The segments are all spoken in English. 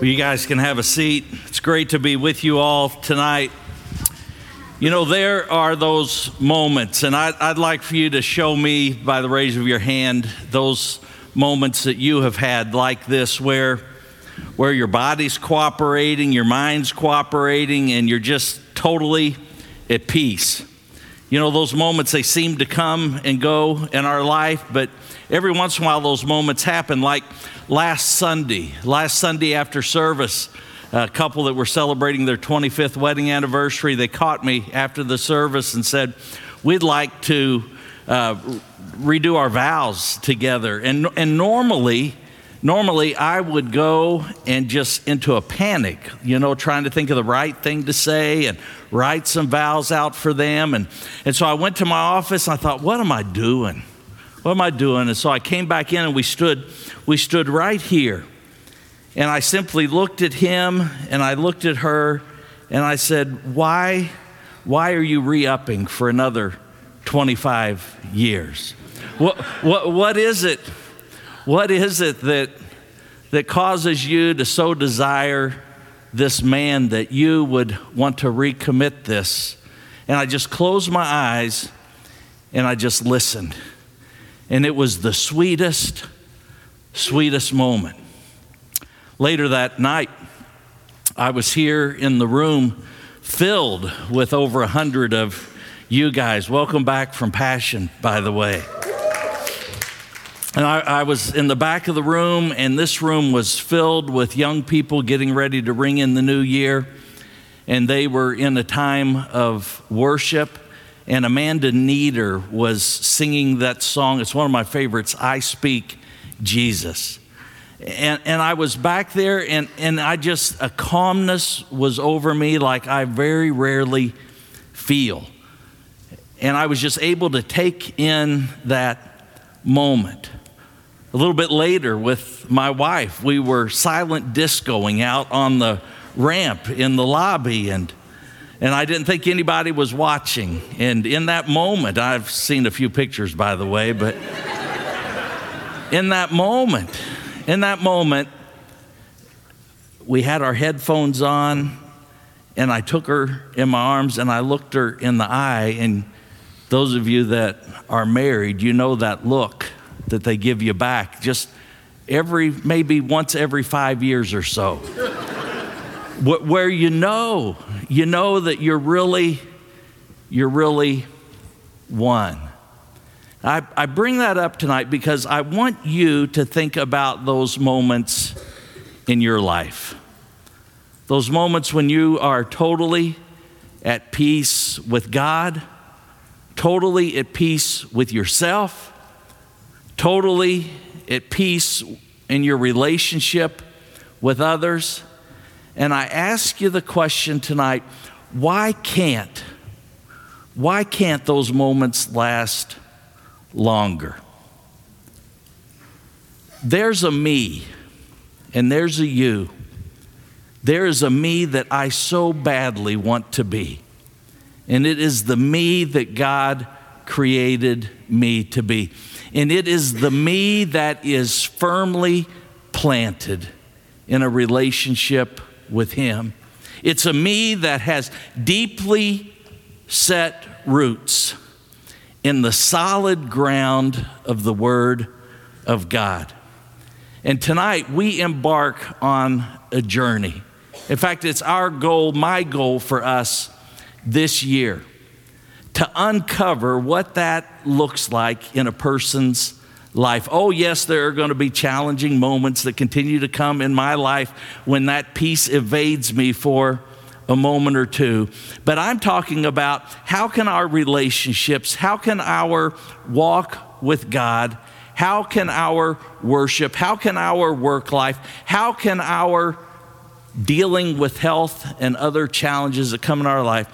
Well, you guys can have a seat. It's great to be with you all tonight. You know, there are those moments, and I'd, I'd, like for you to show me by the raise of your hand those moments that you have had like this where, where your body's cooperating, your mind's cooperating, and you're just totally at peace. You know, those moments, they seem to come and go in our life, but every once in a while those moments happen, like last Sunday, last Sunday after service, a couple that were celebrating their 25th wedding anniversary, they caught me after the service and said, We'd like to uh, redo our vows together. And, and normally, normally I would go and just into a panic, you know, trying to think of the right thing to say and write some vows out for them. And, and so I went to my office and I thought, what am I doing? What am I doing? And so I came back in and we stood, we stood right here. And I simply looked at him and I looked at her and I said, Why, why are you re upping for another 25 years? What, what, what is it? What is it that, that causes you to so desire this man that you would want to recommit this? And I just closed my eyes and I just listened. And it was the sweetest, sweetest moment. Later that night, I was here in the room filled with over a hundred of you guys. Welcome back from Passion, by the way. And I, I, was in the back of the room, and this room was filled with young people getting ready to ring in the new year. And they were in a time of worship and Amanda Nieder was singing that song. It's one of my favorites, I Speak Jesus. And, and I was back there, and, and I just, a calmness was over me like I very rarely feel. And I was just able to take in that moment. A little bit later, with my wife, we were silent discoing out on the ramp in the lobby, and and I didn't think anybody was watching. And in that moment, I've seen a few pictures, by the way, but in that moment, in that moment, we had our headphones on, and I took her in my arms and I looked her in the eye. And those of you that are married, you know that look that they give you back just every, maybe once every five years or so where you know, you know that you're really, you're really one. I, I bring that up tonight because I want you to think about those moments in your life. Those moments when you are totally at peace with God, totally at peace with yourself, totally at peace in your relationship with others and I ask you the question tonight why can't, why can't those moments last longer? There's a me and there's a you. There is a me that I so badly want to be. And it is the me that God created me to be. And it is the me that is firmly planted in a relationship with Him. It's a me that has deeply set roots in the solid ground of the Word of God. And tonight we embark on a journey. In fact, it's our goal, my goal for us this year, to uncover what that looks like in a person's life. Oh, yes, there are going to be challenging moments that continue to come in my life when that peace evades me for a moment or two. But I'm talking about how can our relationships, how can our walk with God, how can our worship, how can our work life, how can our dealing with health and other challenges that come in our life,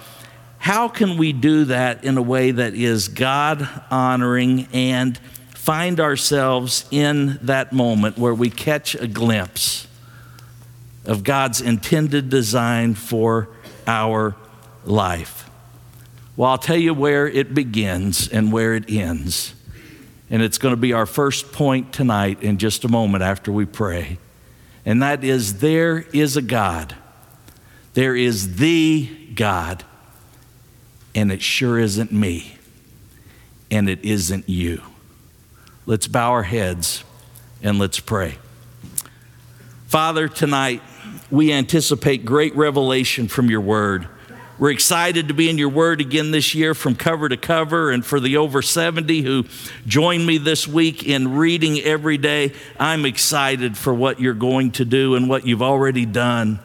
how can we do that in a way that is God honoring and find ourselves in that moment where we catch a glimpse of God's intended design for our life. Well, I'll tell you where it begins and where it ends. And it's going to be our first point tonight in just a moment after we pray. and that is there is a God. There is the God, and it sure isn't me, and it isn't you. Let's bow our heads and let's pray. Father, tonight we anticipate great revelation from your word. We're excited to be in your word again this year from cover to cover. And for the over 70 who joined me this week in reading every day, I'm excited for what you're going to do and what you've already done.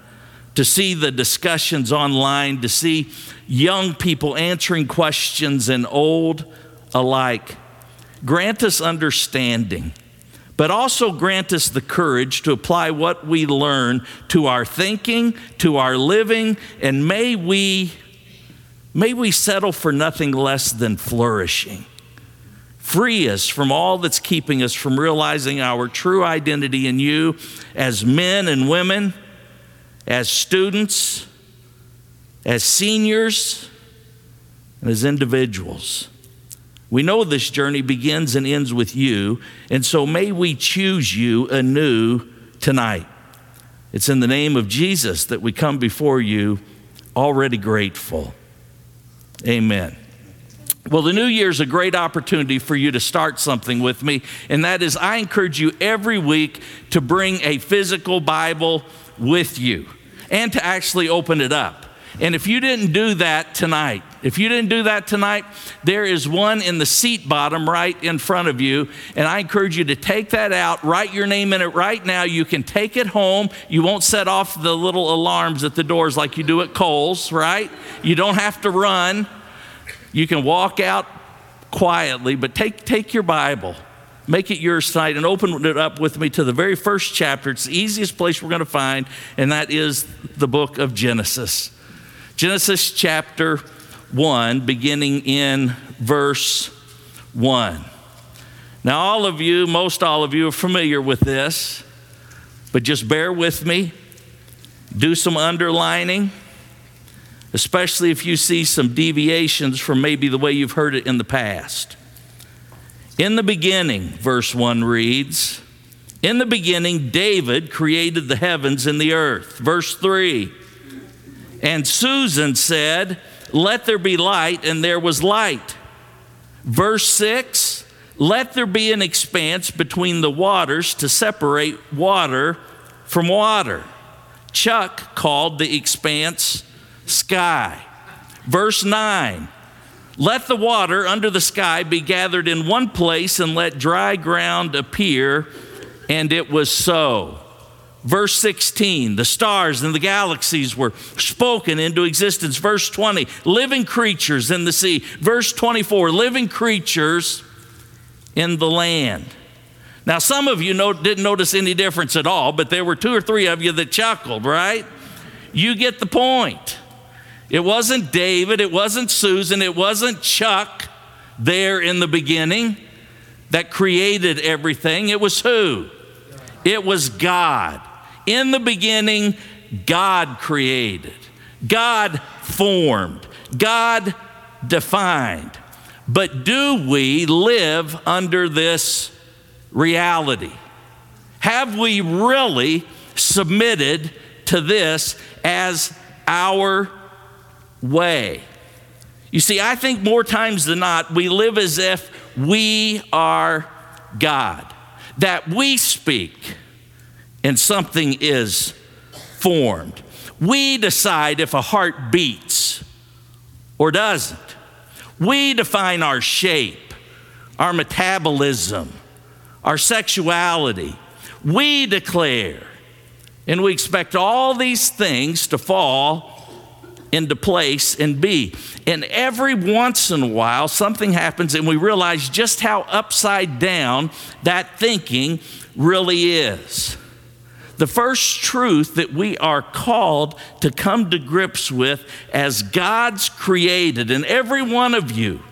To see the discussions online, to see young people answering questions and old alike. Grant us understanding but also grant us the courage to apply what we learn to our thinking, to our living, and may we may we settle for nothing less than flourishing. Free us from all that's keeping us from realizing our true identity in you as men and women, as students, as seniors, and as individuals. We know this journey begins and ends with you, and so may we choose you anew tonight. It's in the name of Jesus that we come before you already grateful. Amen. Well, the new year is a great opportunity for you to start something with me, and that is I encourage you every week to bring a physical Bible with you and to actually open it up. And if you didn't do that tonight, if you didn't do that tonight, there is one in the seat bottom right in front of you. And I encourage you to take that out, write your name in it right now. You can take it home. You won't set off the little alarms at the doors like you do at Kohl's, right? You don't have to run. You can walk out quietly, but take, take your Bible. Make it yours tonight and open it up with me to the very first chapter. It's the easiest place we're going to find, and that is the book of Genesis. Genesis chapter 1, beginning in verse 1. Now, all of you, most all of you, are familiar with this, but just bear with me. Do some underlining, especially if you see some deviations from maybe the way you've heard it in the past. In the beginning, verse 1 reads, In the beginning, David created the heavens and the earth. Verse 3, and Susan said, Let there be light, and there was light. Verse 6 Let there be an expanse between the waters to separate water from water. Chuck called the expanse sky. Verse 9 Let the water under the sky be gathered in one place, and let dry ground appear. And it was so. Verse 16, the stars and the galaxies were spoken into existence. Verse 20, living creatures in the sea. Verse 24, living creatures in the land. Now, some of you know, didn't notice any difference at all, but there were two or three of you that chuckled, right? You get the point. It wasn't David, it wasn't Susan, it wasn't Chuck there in the beginning that created everything. It was who? It was God. In the beginning, God created, God formed, God defined. But do we live under this reality? Have we really submitted to this as our way? You see, I think more times than not, we live as if we are God, that we speak and something is formed. We decide if a heart beats or doesn't. We define our shape, our metabolism, our sexuality. We declare, and we expect all these things to fall into place and be. And every once in a while, something happens, and we realize just how upside down that thinking really is. The first truth that we are called to come to grips with as God's created, and every one of you,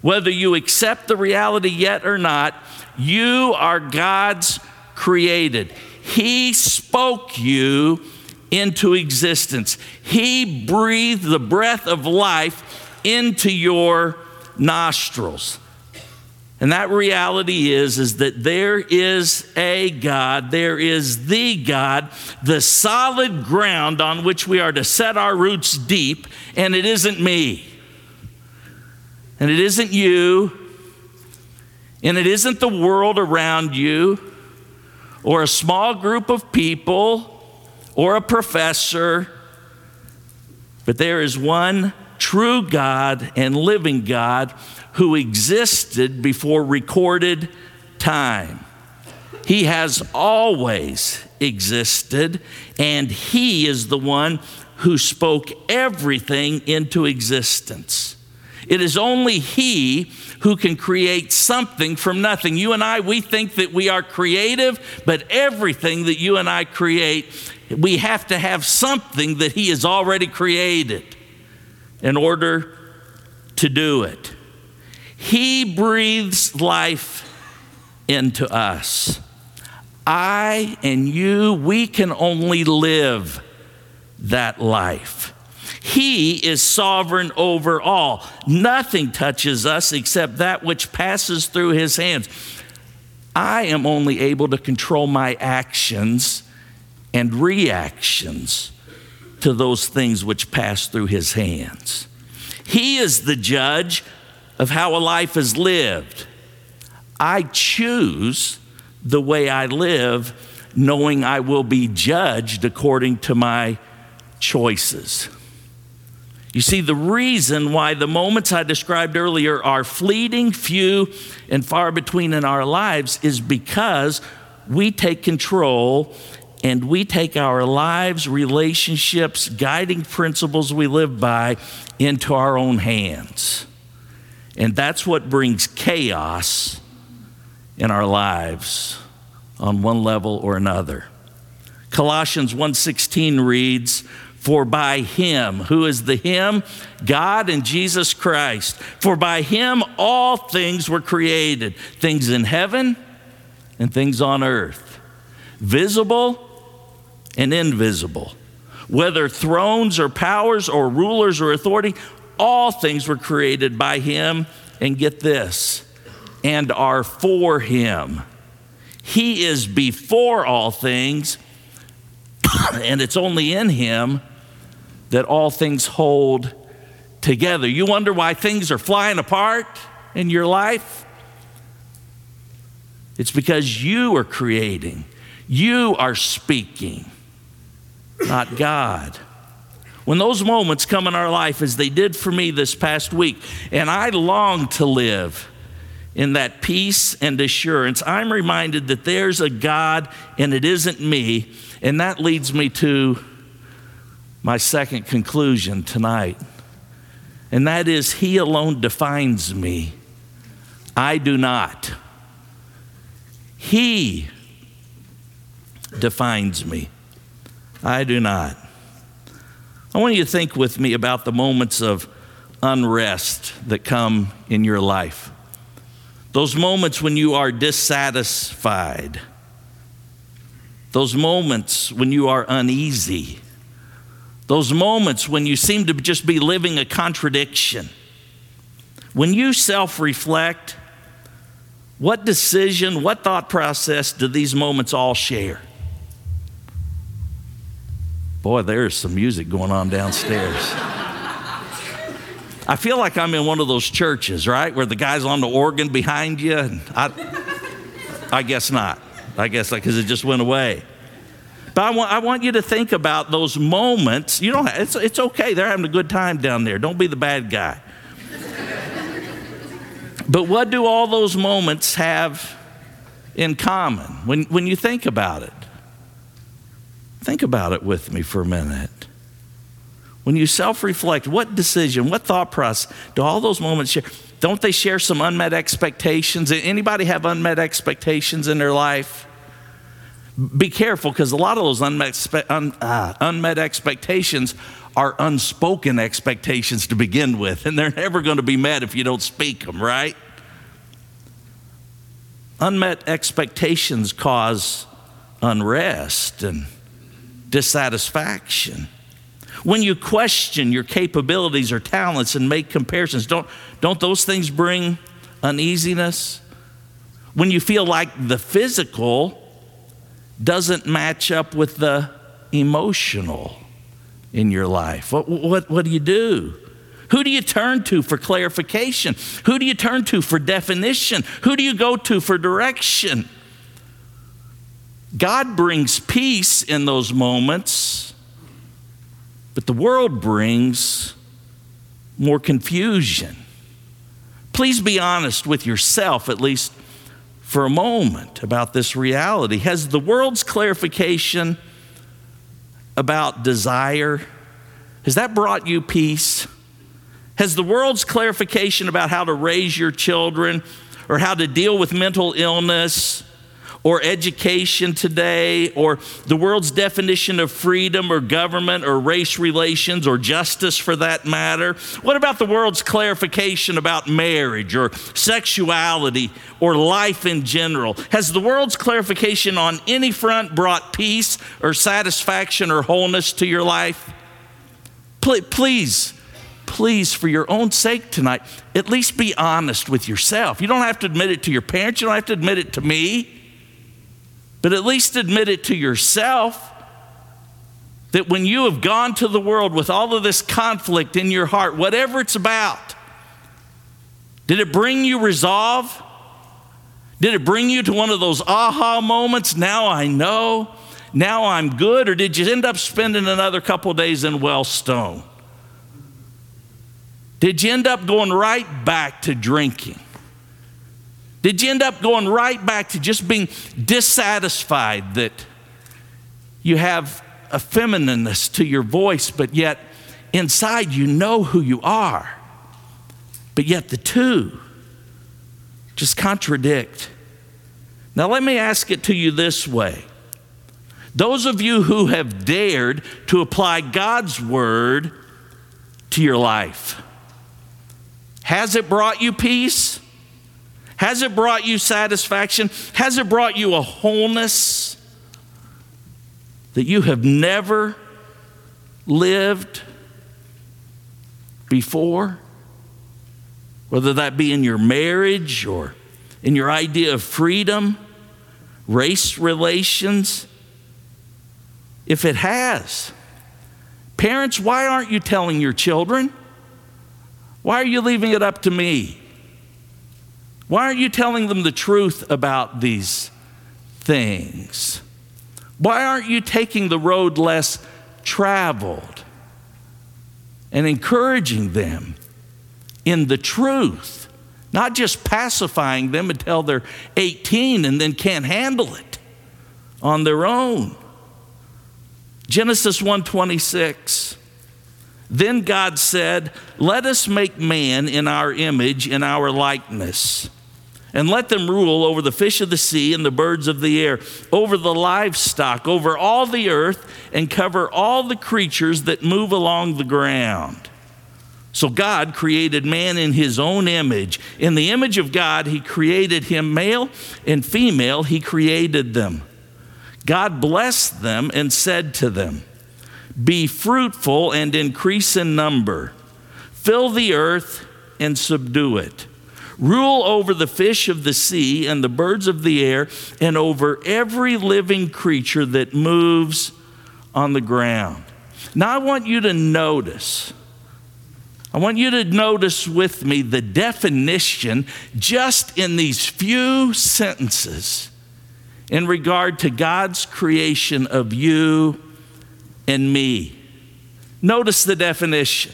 whether you accept the reality yet or not, you are God's created. He spoke you into existence, He breathed the breath of life into your nostrils. And that reality is, is that there is a God, there is the God, the solid ground on which we are to set our roots deep, and it isn't me. And it isn't you. And it isn't the world around you, or a small group of people, or a professor, but there is one true God and living God who existed before recorded time. He has always existed, and He is the one who spoke everything into existence. It is only He who can create something from nothing. You and I, we think that we are creative, but everything that you and I create, we have to have something that He has already created in order to do it. He breathes life into us. I and you, we can only live that life. He is sovereign over all. Nothing touches us except that which passes through his hands. I am only able to control my actions and reactions to those things which pass through his hands. He is the judge of how a life is lived. I choose the way I live, knowing I will be judged according to my choices. You see, the reason why the moments I described earlier are fleeting, few, and far between in our lives is because we take control and we take our lives, relationships, guiding principles we live by into our own hands. And that's what brings chaos in our lives on one level or another. Colossians 1:16 reads, "For by him, who is the him? God and Jesus Christ. For by him all things were created, things in heaven and things on earth, visible and invisible." Whether thrones or powers or rulers or authority, all things were created by him, and get this, and are for him. He is before all things, and it's only in him that all things hold together. You wonder why things are flying apart in your life? It's because you are creating, you are speaking, not God when those moments come in our life, as they did for me this past week, and I long to live in that peace and assurance, I'm reminded that there's a God and it isn't me. And that leads me to my second conclusion tonight. And that is, He alone defines me. I do not. He defines me. I do not. I want you to think with me about the moments of unrest that come in your life. Those moments when you are dissatisfied. Those moments when you are uneasy. Those moments when you seem to just be living a contradiction. When you self reflect, what decision, what thought process do these moments all share? Boy, there's some music going on downstairs. I feel like I'm in one of those churches, right, where the guy's on the organ behind you. I, I guess not. I guess because it just went away. But I want, I want you to think about those moments. You know, it's, it's okay. They're having a good time down there. Don't be the bad guy. but what do all those moments have in common when, when you think about it? Think about it with me for a minute. When you self reflect, what decision, what thought process do all those moments share? Don't they share some unmet expectations? Anybody have unmet expectations in their life? Be careful because a lot of those unmet, un, uh, unmet expectations are unspoken expectations to begin with, and they're never going to be met if you don't speak them, right? Unmet expectations cause unrest and dissatisfaction. When you question your capabilities or talents and make comparisons, don't, don't those things bring uneasiness, When you feel like the physical doesn't match up with the emotional in your life? What, what, what do you do? Who do you turn to for clarification? Who do you turn to for definition? Who do you go to for direction? God brings peace in those moments, but the world brings more confusion. Please be honest with yourself, at least for a moment, about this reality. Has the world's clarification about desire, has that brought you peace? Has the world's clarification about how to raise your children or how to deal with mental illness or education today or the world's definition of freedom or government or race relations or justice for that matter? What about the world's clarification about marriage or sexuality or life in general? Has the world's clarification on any front brought peace or satisfaction or wholeness to your life? Please please, for your own sake tonight, at least be honest with yourself. You don't have to admit it to your parents, you don't have to admit it to me, but at least admit it to yourself that when you have gone to the world with all of this conflict in your heart, whatever it's about, did it bring you resolve? Did it bring you to one of those aha moments? Now I know. Now I'm good. Or did you end up spending another couple days in Wellstone? Did you end up going right back to drinking? Did you end up going right back to just being dissatisfied that you have a feminineness to your voice, but yet inside you know who you are? But yet the two just contradict. Now, let me ask it to you this way. Those of you who have dared to apply God's word to your life, has it brought you peace? Has it brought you satisfaction? Has it brought you a wholeness that you have never lived before? Whether that be in your marriage or in your idea of freedom, race relations. If it has, parents, why aren't you telling your children? Why are you leaving it up to me? Why aren't you telling them the truth about these things? Why aren't you taking the road less traveled and encouraging them in the truth? Not just pacifying them until they're 18 and then can't handle it on their own. Genesis 1:26 then God said, Let us make man in our image, in our likeness, and let them rule over the fish of the sea and the birds of the air, over the livestock, over all the earth, and cover all the creatures that move along the ground. So God created man in his own image. In the image of God, he created him male and female, he created them. God blessed them and said to them, be fruitful and increase in number. Fill the earth and subdue it. Rule over the fish of the sea and the birds of the air and over every living creature that moves on the ground. Now, I want you to notice. I want you to notice with me the definition just in these few sentences in regard to God's creation of you and me. Notice the definition.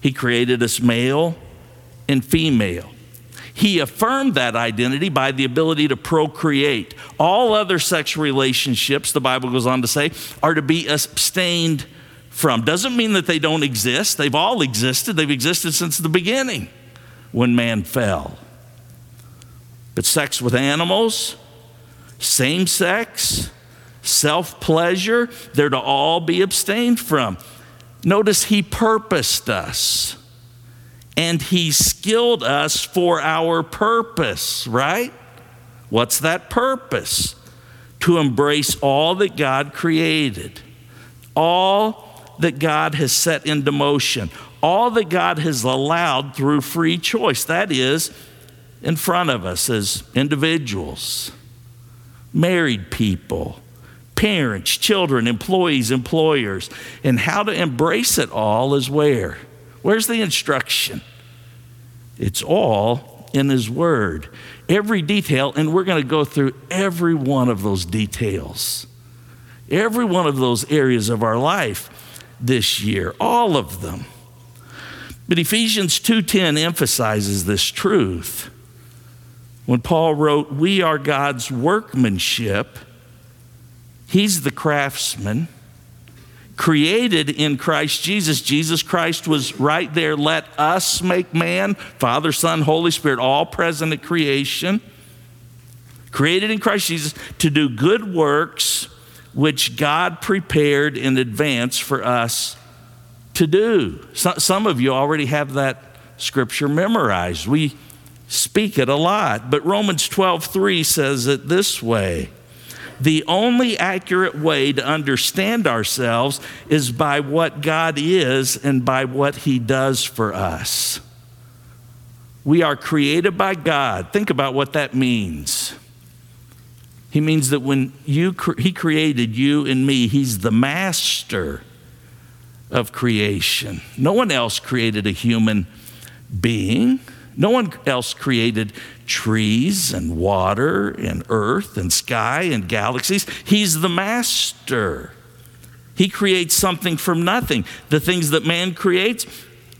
He created us male and female. He affirmed that identity by the ability to procreate. All other sexual relationships, the Bible goes on to say, are to be abstained from. Doesn't mean that they don't exist. They've all existed. They've existed since the beginning when man fell. But sex with animals, same sex, self pleasure, they're to all be abstained from. Notice he purposed us and he skilled us for our purpose, right? What's that purpose? To embrace all that God created, all that God has set into motion, all that God has allowed through free choice. That is, in front of us as individuals, married people, parents, children, employees, employers. And how to embrace it all is where? Where's the instruction? It's all in His Word. Every detail, and we're going to go through every one of those details, every one of those areas of our life this year, all of them. But Ephesians 2:10 emphasizes this truth. When Paul wrote, "We are God's workmanship," he's the craftsman created in Christ Jesus. Jesus Christ was right there. Let us make man, Father, Son, Holy Spirit, all present at creation. Created in Christ Jesus to do good works which God prepared in advance for us to do. Some of you already have that scripture memorized. We speak it a lot, but Romans 12 3 says it this way the only accurate way to understand ourselves is by what God is and by what He does for us. We are created by God. Think about what that means. He means that when you, He created you and me, He's the master of creation. No one else created a human being. No one else created trees and water and earth and sky and galaxies. He's the master. He creates something from nothing. The things that man creates,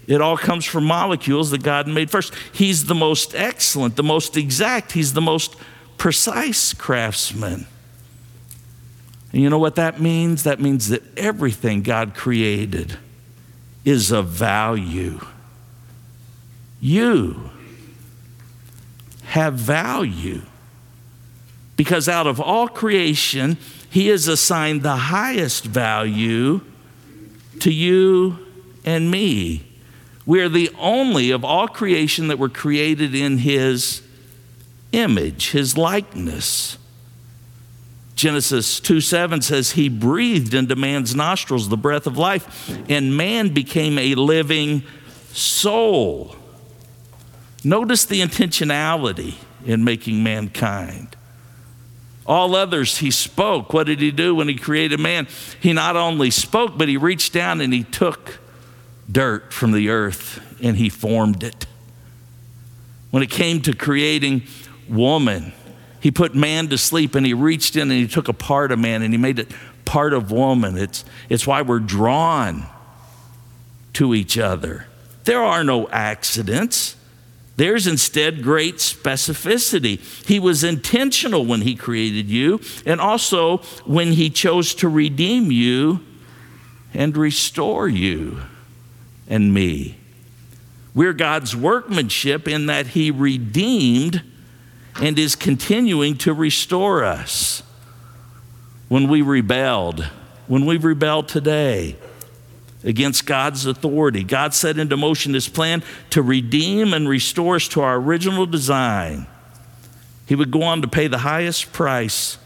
it all comes from molecules that God made first. He's the most excellent, the most exact, he's the most precise craftsman. And you know what that means? That means that everything God created is of value. You have value because out of all creation, He has assigned the highest value to you and me. We are the only of all creation that were created in His image, His likeness. Genesis 2 7 says, He breathed into man's nostrils the breath of life, and man became a living soul. Notice the intentionality in making mankind. All others, he spoke. What did he do when he created man? He not only spoke, but he reached down and he took dirt from the earth and he formed it. When it came to creating woman, he put man to sleep and he reached in and he took a part of man and he made it part of woman. It's, it's why we're drawn to each other. There are no accidents. There's instead great specificity. He was intentional when he created you, and also when he chose to redeem you and restore you and me. We're God's workmanship in that he redeemed and is continuing to restore us. When we rebelled, when we rebelled today, against God's authority. God set into motion his plan to redeem and restore us to our original design. He would go on to pay the highest price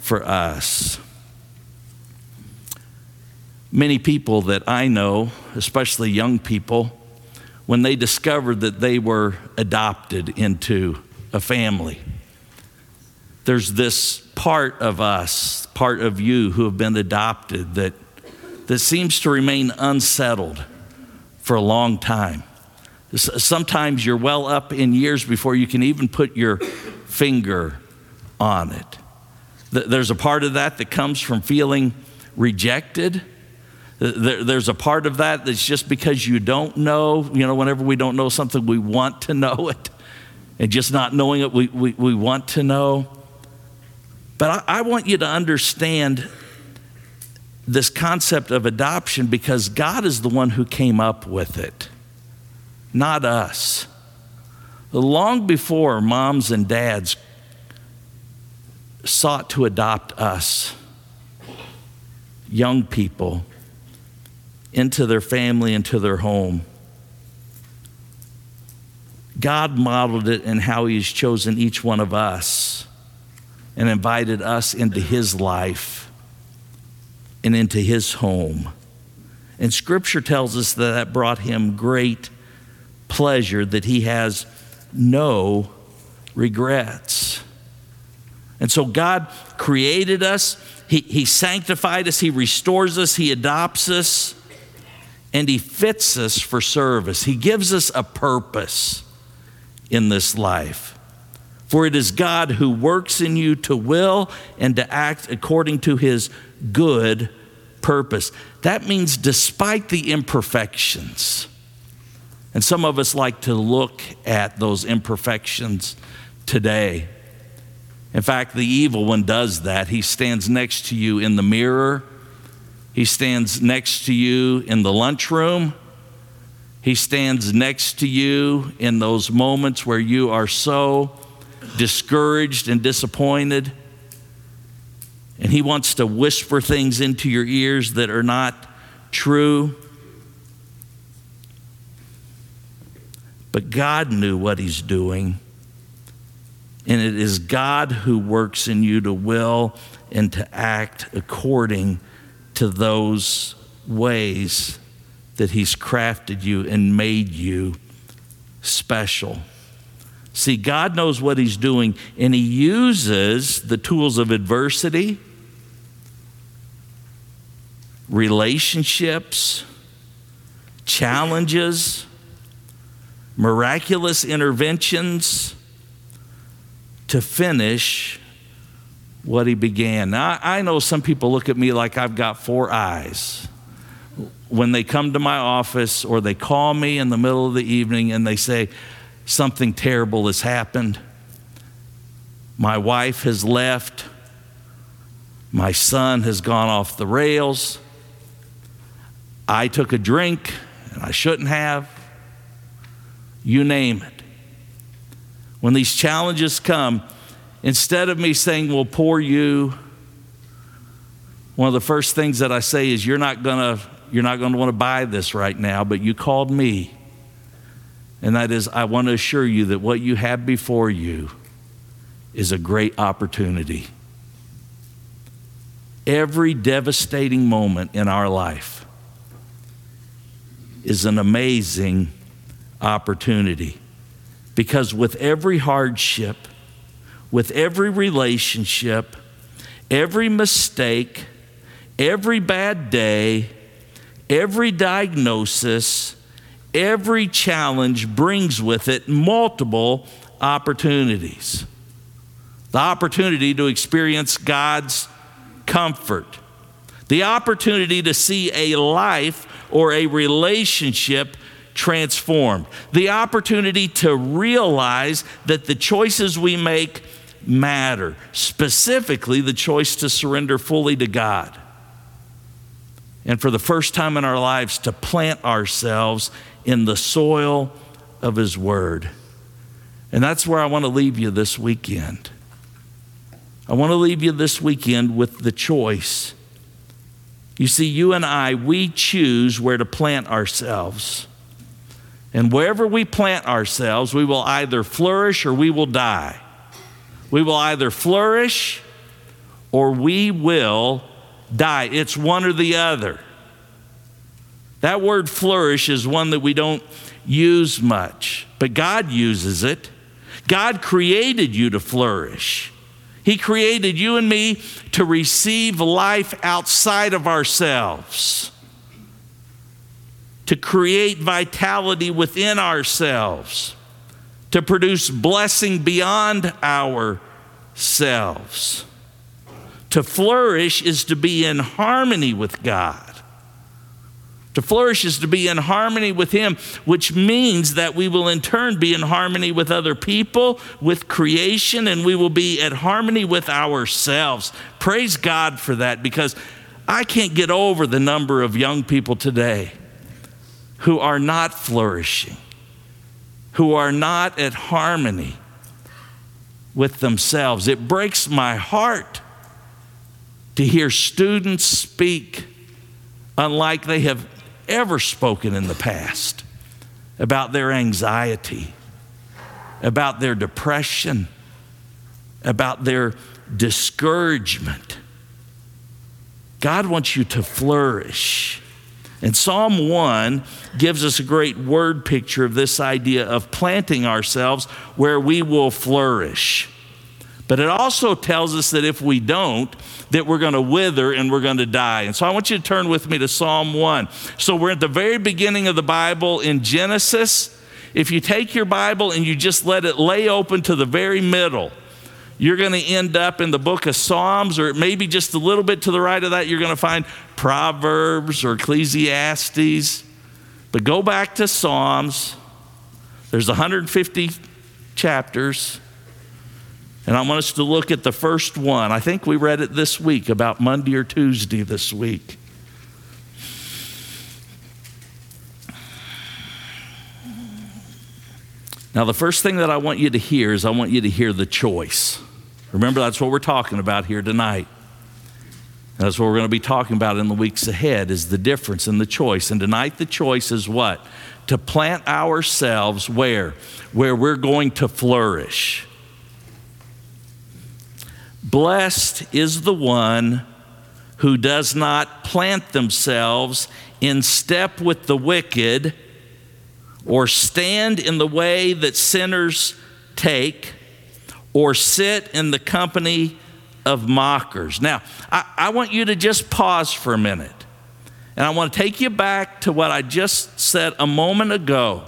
for us. Many people that I know, especially young people, when they discovered that they were adopted into a family, there's this part of us, part of you who have been adopted that that seems to remain unsettled for a long time. Sometimes you're well up in years before you can even put your finger on it. There's a part of that that comes from feeling rejected. There's a part of that that's just because you don't know. You know, whenever we don't know something, we want to know it. And just not knowing it, we, we, we want to know. But I, I want you to understand this concept of adoption because God is the one who came up with it, not us. Long before moms and dads sought to adopt us, young people, into their family, into their home, God modeled it in how He's chosen each one of us and invited us into His life and into his home. And scripture tells us that that brought him great pleasure, that he has no regrets. And so God created us, He, he sanctified us, He restores us, He adopts us, and He fits us for service. He gives us a purpose in this life. For it is God who works in you to will and to act according to His good purpose. That means despite the imperfections. And some of us like to look at those imperfections today. In fact, the evil one does that. He stands next to you in the mirror, he stands next to you in the lunchroom. He stands next to you in those moments where you are so discouraged and disappointed. And he wants to whisper things into your ears that are not true. But God knew what he's doing. And it is God who works in you to will and to act according to those ways that He's crafted you and made you special. See, God knows what He's doing, and He uses the tools of adversity, relationships, challenges, miraculous interventions to finish what he began. Now, I know some people look at me like I've got four eyes. When they come to my office or they call me in the middle of the evening and they say, Something terrible has happened. My wife has left. My son has gone off the rails. I took a drink and I shouldn't have. You name it when these challenges come, instead of me saying, Well, poor you, one of the first things that I say is, You're not gonna, you're not gonna want to buy this right now, but you called me. And that is, I want to assure you that what you have before you is a great opportunity. Every devastating moment in our life is an amazing opportunity. Because with every hardship, with every relationship, every mistake, every bad day, every diagnosis, every challenge brings with it multiple opportunities. The opportunity to experience God's comfort, the opportunity to see a life or a relationship transformed. The opportunity to realize that the choices we make matter, specifically the choice to surrender fully to God. And for the first time in our lives, to plant ourselves in the soil of His Word. And that's where I want to leave you this weekend. I want to leave you this weekend with the choice. You see, you and I, we choose where to plant ourselves. And wherever we plant ourselves, we will either flourish or we will die. We will either flourish or we will die. It's one or the other. That word flourish is one that we don't use much, but God uses it. God created you to flourish. He created you and me to receive life outside of ourselves to create vitality within ourselves, to produce blessing beyond ourselves. To flourish is to be in harmony with God. To flourish is to be in harmony with Him, which means that we will in turn be in harmony with other people, with creation, and we will be at harmony with ourselves. Praise God for that because I can't get over the number of young people today who are not flourishing, who are not at harmony with themselves. It breaks my heart to hear students speak unlike they have ever spoken in the past about their anxiety, about their depression, about their discouragement. God wants you to flourish. And Psalm 1 gives us a great word picture of this idea of planting ourselves where we will flourish. But it also tells us that if we don't, that we're going to wither and we're going to die. And so I want you to turn with me to Psalm 1. So we're at the very beginning of the Bible in Genesis. If you take your Bible and you just let it lay open to the very middle, you're going to end up in the book of Psalms, or maybe just a little bit to the right of that, you're going to find Proverbs or Ecclesiastes. But go back to Psalms. There's 150 chapters. And I want us to look at the first one. I think we read it this week, about Monday or Tuesday this week. Now, the first thing that I want you to hear is I want you to hear the choice. Remember, that's what we're talking about here tonight. That's what we're going to be talking about in the weeks ahead is the difference in the choice. And tonight the choice is what? To plant ourselves where? Where we're going to flourish. Blessed is the one who does not plant themselves in step with the wicked or stand in the way that sinners take or sit in the company of mockers. Now, I, I, want you to just pause for a minute. And I want to take you back to what I just said a moment ago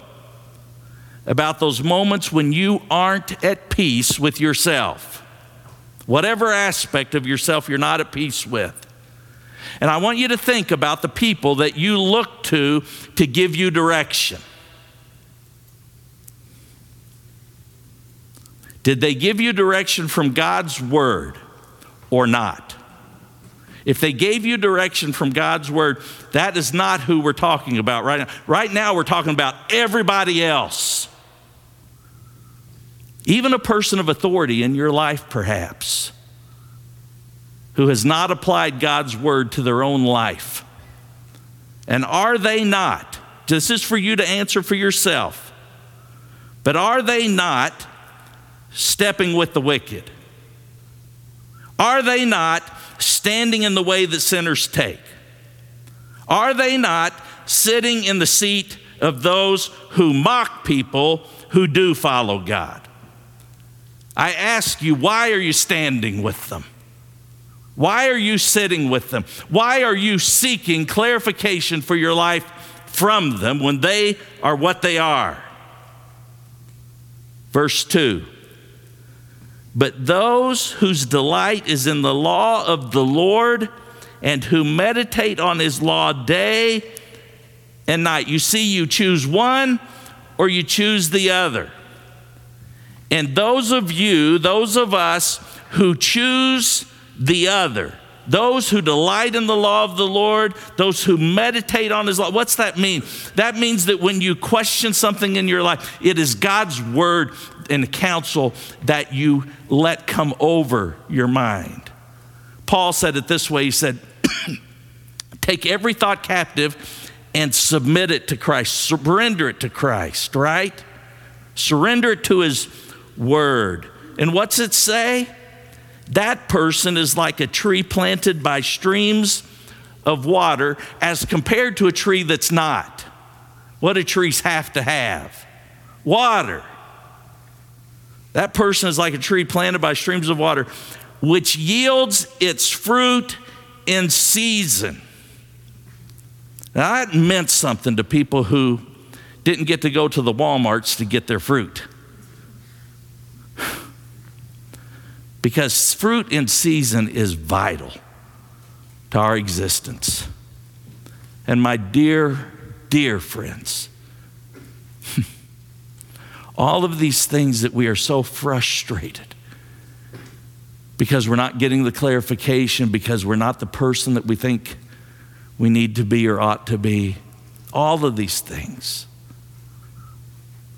about those moments when you aren't at peace with yourself. Whatever aspect of yourself you're not at peace with. And I want you to think about the people that you look to to give you direction. Did they give you direction from God's word or not? If they gave you direction from God's word, that is not who we're talking about right now. Right now, we're talking about everybody else. Even a person of authority in your life, perhaps, who has not applied God's word to their own life. And are they not? This is for you to answer for yourself. But are they not stepping with the wicked? Are they not standing in the way that sinners take? Are they not sitting in the seat of those who mock people who do follow God? I ask you, why are you standing with them? Why are you sitting with them? Why are you seeking clarification for your life from them when they are what they are? Verse 2 but those whose delight is in the law of the Lord and who meditate on his law day and night. You see, you choose one or you choose the other. And those of you, those of us who choose the other, those who delight in the law of the Lord, those who meditate on his law. What's that mean? That means that when you question something in your life, it is God's word and counsel that you let come over your mind. Paul said it this way He said, Take every thought captive and submit it to Christ, surrender it to Christ, right? Surrender it to His word. And what's it say? That person is like a tree planted by streams of water as compared to a tree that's not. What do trees have to have? Water. That person is like a tree planted by streams of water, which yields its fruit in season. Now, that meant something to people who didn't get to go to the Walmarts to get their fruit. Because fruit in season is vital to our existence. And my dear, dear friends, all of these things that we are so frustrated because we're not getting the clarification, because we're not the person that we think we need to be or ought to be. All of these things,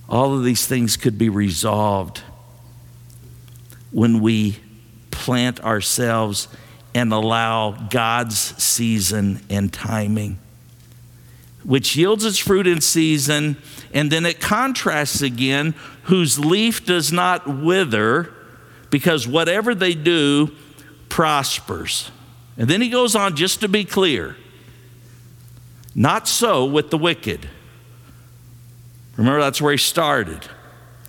all of these things could be resolved when we plant ourselves and allow God's season and timing which yields its fruit in season, and then it contrasts again, whose leaf does not wither, because whatever they do prospers. And then he goes on, just to be clear, Not so with the wicked. Remember, that's where he started.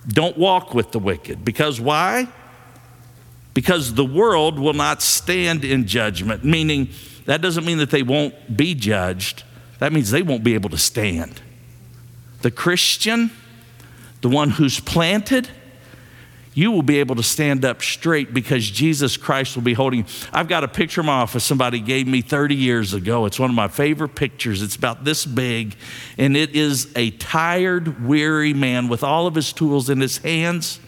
Don't walk with the wicked. Because why? Because the world will not stand in judgment, meaning that doesn't mean that they won't be judged. That means they won't be able to stand. The Christian, the one who's planted, you will be able to stand up straight because Jesus Christ will be holding you. I've got a picture in my office somebody gave me 30 years ago. It's one of my favorite pictures. It's about this big, and it is a tired, weary man with all of his tools in his hands.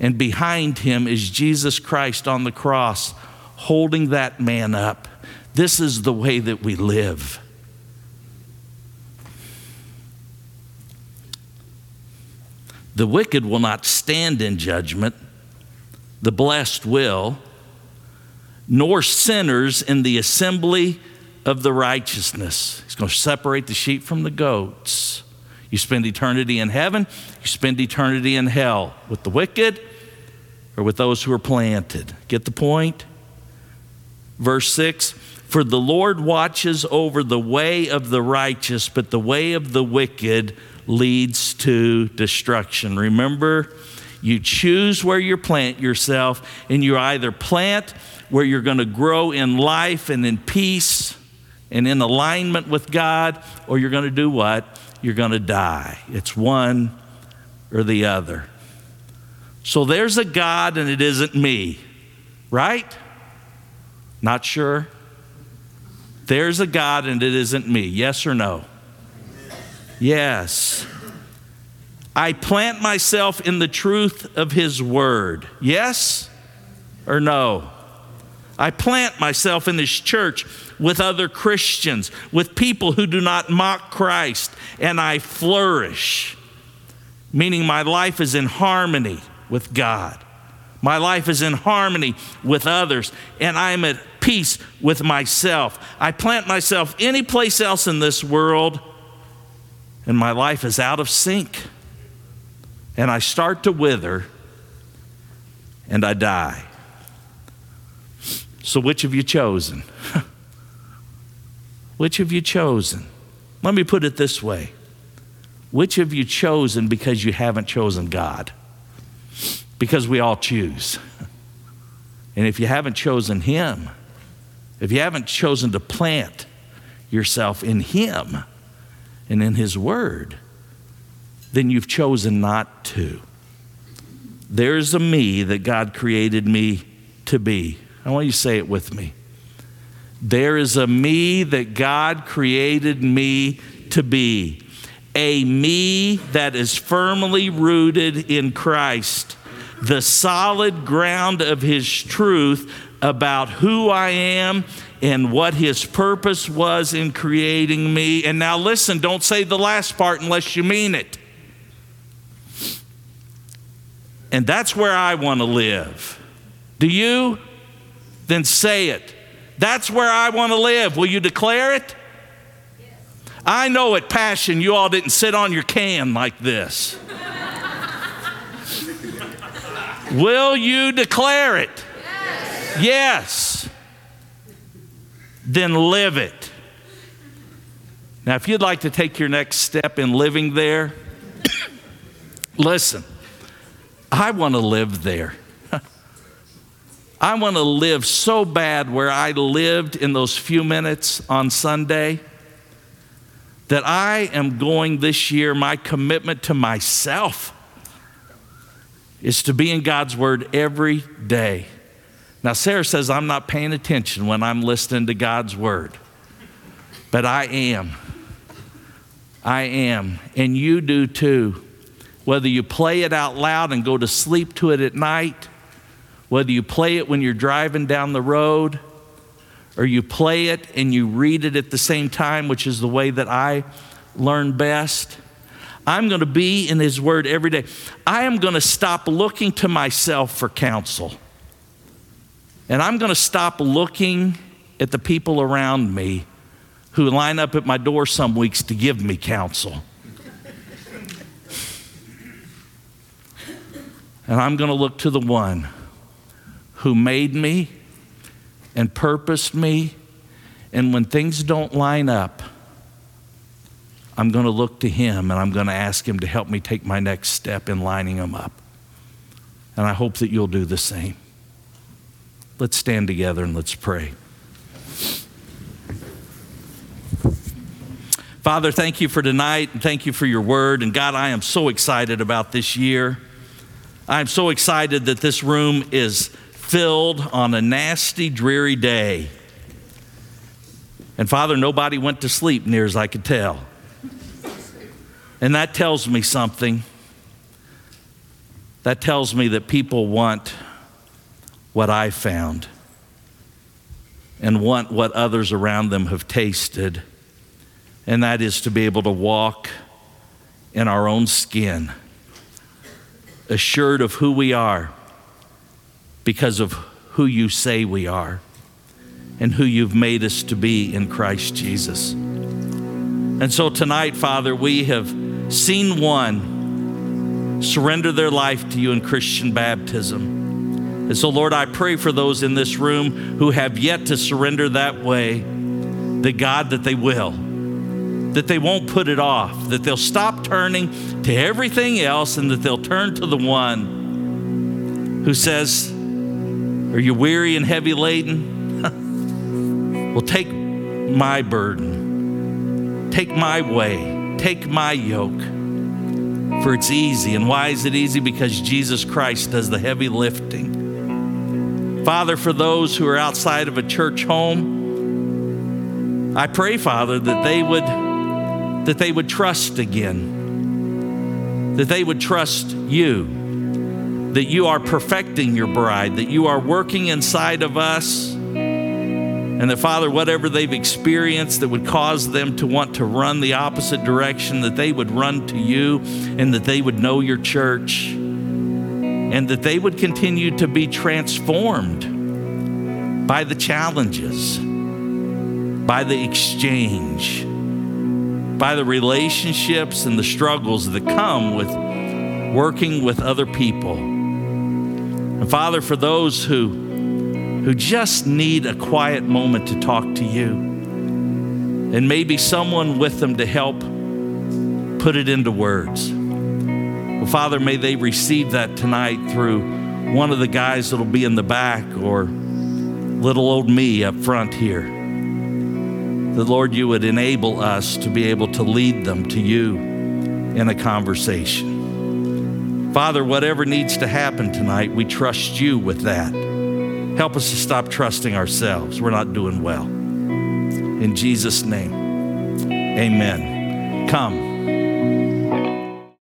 And behind him is Jesus Christ on the cross, holding that man up. This is the way that we live. The wicked will not stand in judgment, the blessed will, nor sinners in the assembly of the righteousness. He's going to separate the sheep from the goats. You spend eternity in heaven, you spend eternity in hell with the wicked or with those who are planted. Get the point? Verse 6 For the Lord watches over the way of the righteous, but the way of the wicked leads to destruction. Remember, you choose where you plant yourself, and you either plant where you're going to grow in life and in peace and in alignment with God, or you're going to do what? You're going to die. It's one or the other. So there's a God, and it isn't me, right? Not sure? There's a God, and it isn't me. Yes or no? Yes. I plant myself in the truth of His Word. Yes or no? I plant myself in this church with other Christians, with people who do not mock Christ, and I flourish, meaning my life is in harmony with God. My life is in harmony with others, and I am at peace with myself. I plant myself any place else in this world and my life is out of sync. And I start to wither and I die. So, which have you chosen? which have you chosen? Let me put it this way Which have you chosen because you haven't chosen God? Because we all choose. And if you haven't chosen Him, if you haven't chosen to plant yourself in Him, and in His Word, then you've chosen not to. There's a me that God created me to be. I want you to say it with me. There is a me that God created me to be, a me that is firmly rooted in Christ, the solid ground of His truth about who I am and what his purpose was in creating me. And now listen, don't say the last part unless you mean it. And that's where I want to live. Do you? Then say it. That's where I want to live. Will you declare it? I know at Passion you all didn't sit on your can like this. Will you declare it? Yes. yes then live it. Now, if you'd like to take your next step in living there, listen, I want to live there. I want to live so bad where I lived in those few minutes on Sunday that I am going this year, my commitment to myself is to be in God's Word every day. Now, Sarah says I'm not paying attention when I'm listening to God's word, but I am. I am. And you do too. Whether you play it out loud and go to sleep to it at night, whether you play it when you're driving down the road, or you play it and you read it at the same time, which is the way that I learn best. I'm going to be in His Word every day. I am going to stop looking to myself for counsel. And I'm going to stop looking at the people around me who line up at my door some weeks to give me counsel. and I'm going to look to the one who made me and purposed me. And when things don't line up, I'm going to look to Him and I'm going to ask Him to help me take my next step in lining them up. And I hope that you'll do the same. Let's stand together and let's pray. Father, thank you for tonight and thank you for your word. And God, I am so excited about this year. I'm so excited that this room is filled on a nasty, dreary day. And Father, nobody went to sleep near as I could tell. And that tells me something. That tells me that people want what I found and want what others around them have tasted, and that is to be able to walk in our own skin, assured of who we are because of who you say we are and who you've made us to be in Christ Jesus. And so tonight, Father, we have seen one surrender their life to you in Christian baptism. And so, Lord, I pray for those in this room who have yet to surrender that way, that God, that they will, that they won't put it off, that they'll stop turning to everything else and that they'll turn to the one who says, Are you weary and heavy laden? well, take my burden, take my way, take my yoke for it's easy. And why is it easy? Because Jesus Christ does the heavy lifting. Father, for those who are outside of a church home, I pray, Father, that they would that they would trust again. That they would trust you. That you are perfecting your bride, that you are working inside of us. And that, Father, whatever they've experienced that would cause them to want to run the opposite direction, that they would run to you and that they would know your church and that they would continue to be transformed by the challenges, by the exchange, by the relationships and the struggles that come with working with other people. And Father, for those who who just need a quiet moment to talk to you, and maybe someone with them to help put it into words. Well, Father, may they receive that tonight through one of the guys that'll be in the back or little old me up front here. The Lord, you would enable us to be able to lead them to you in a conversation. Father, whatever needs to happen tonight, we trust you with that. Help us to stop trusting ourselves. We're not doing well. In Jesus' name, amen. Come.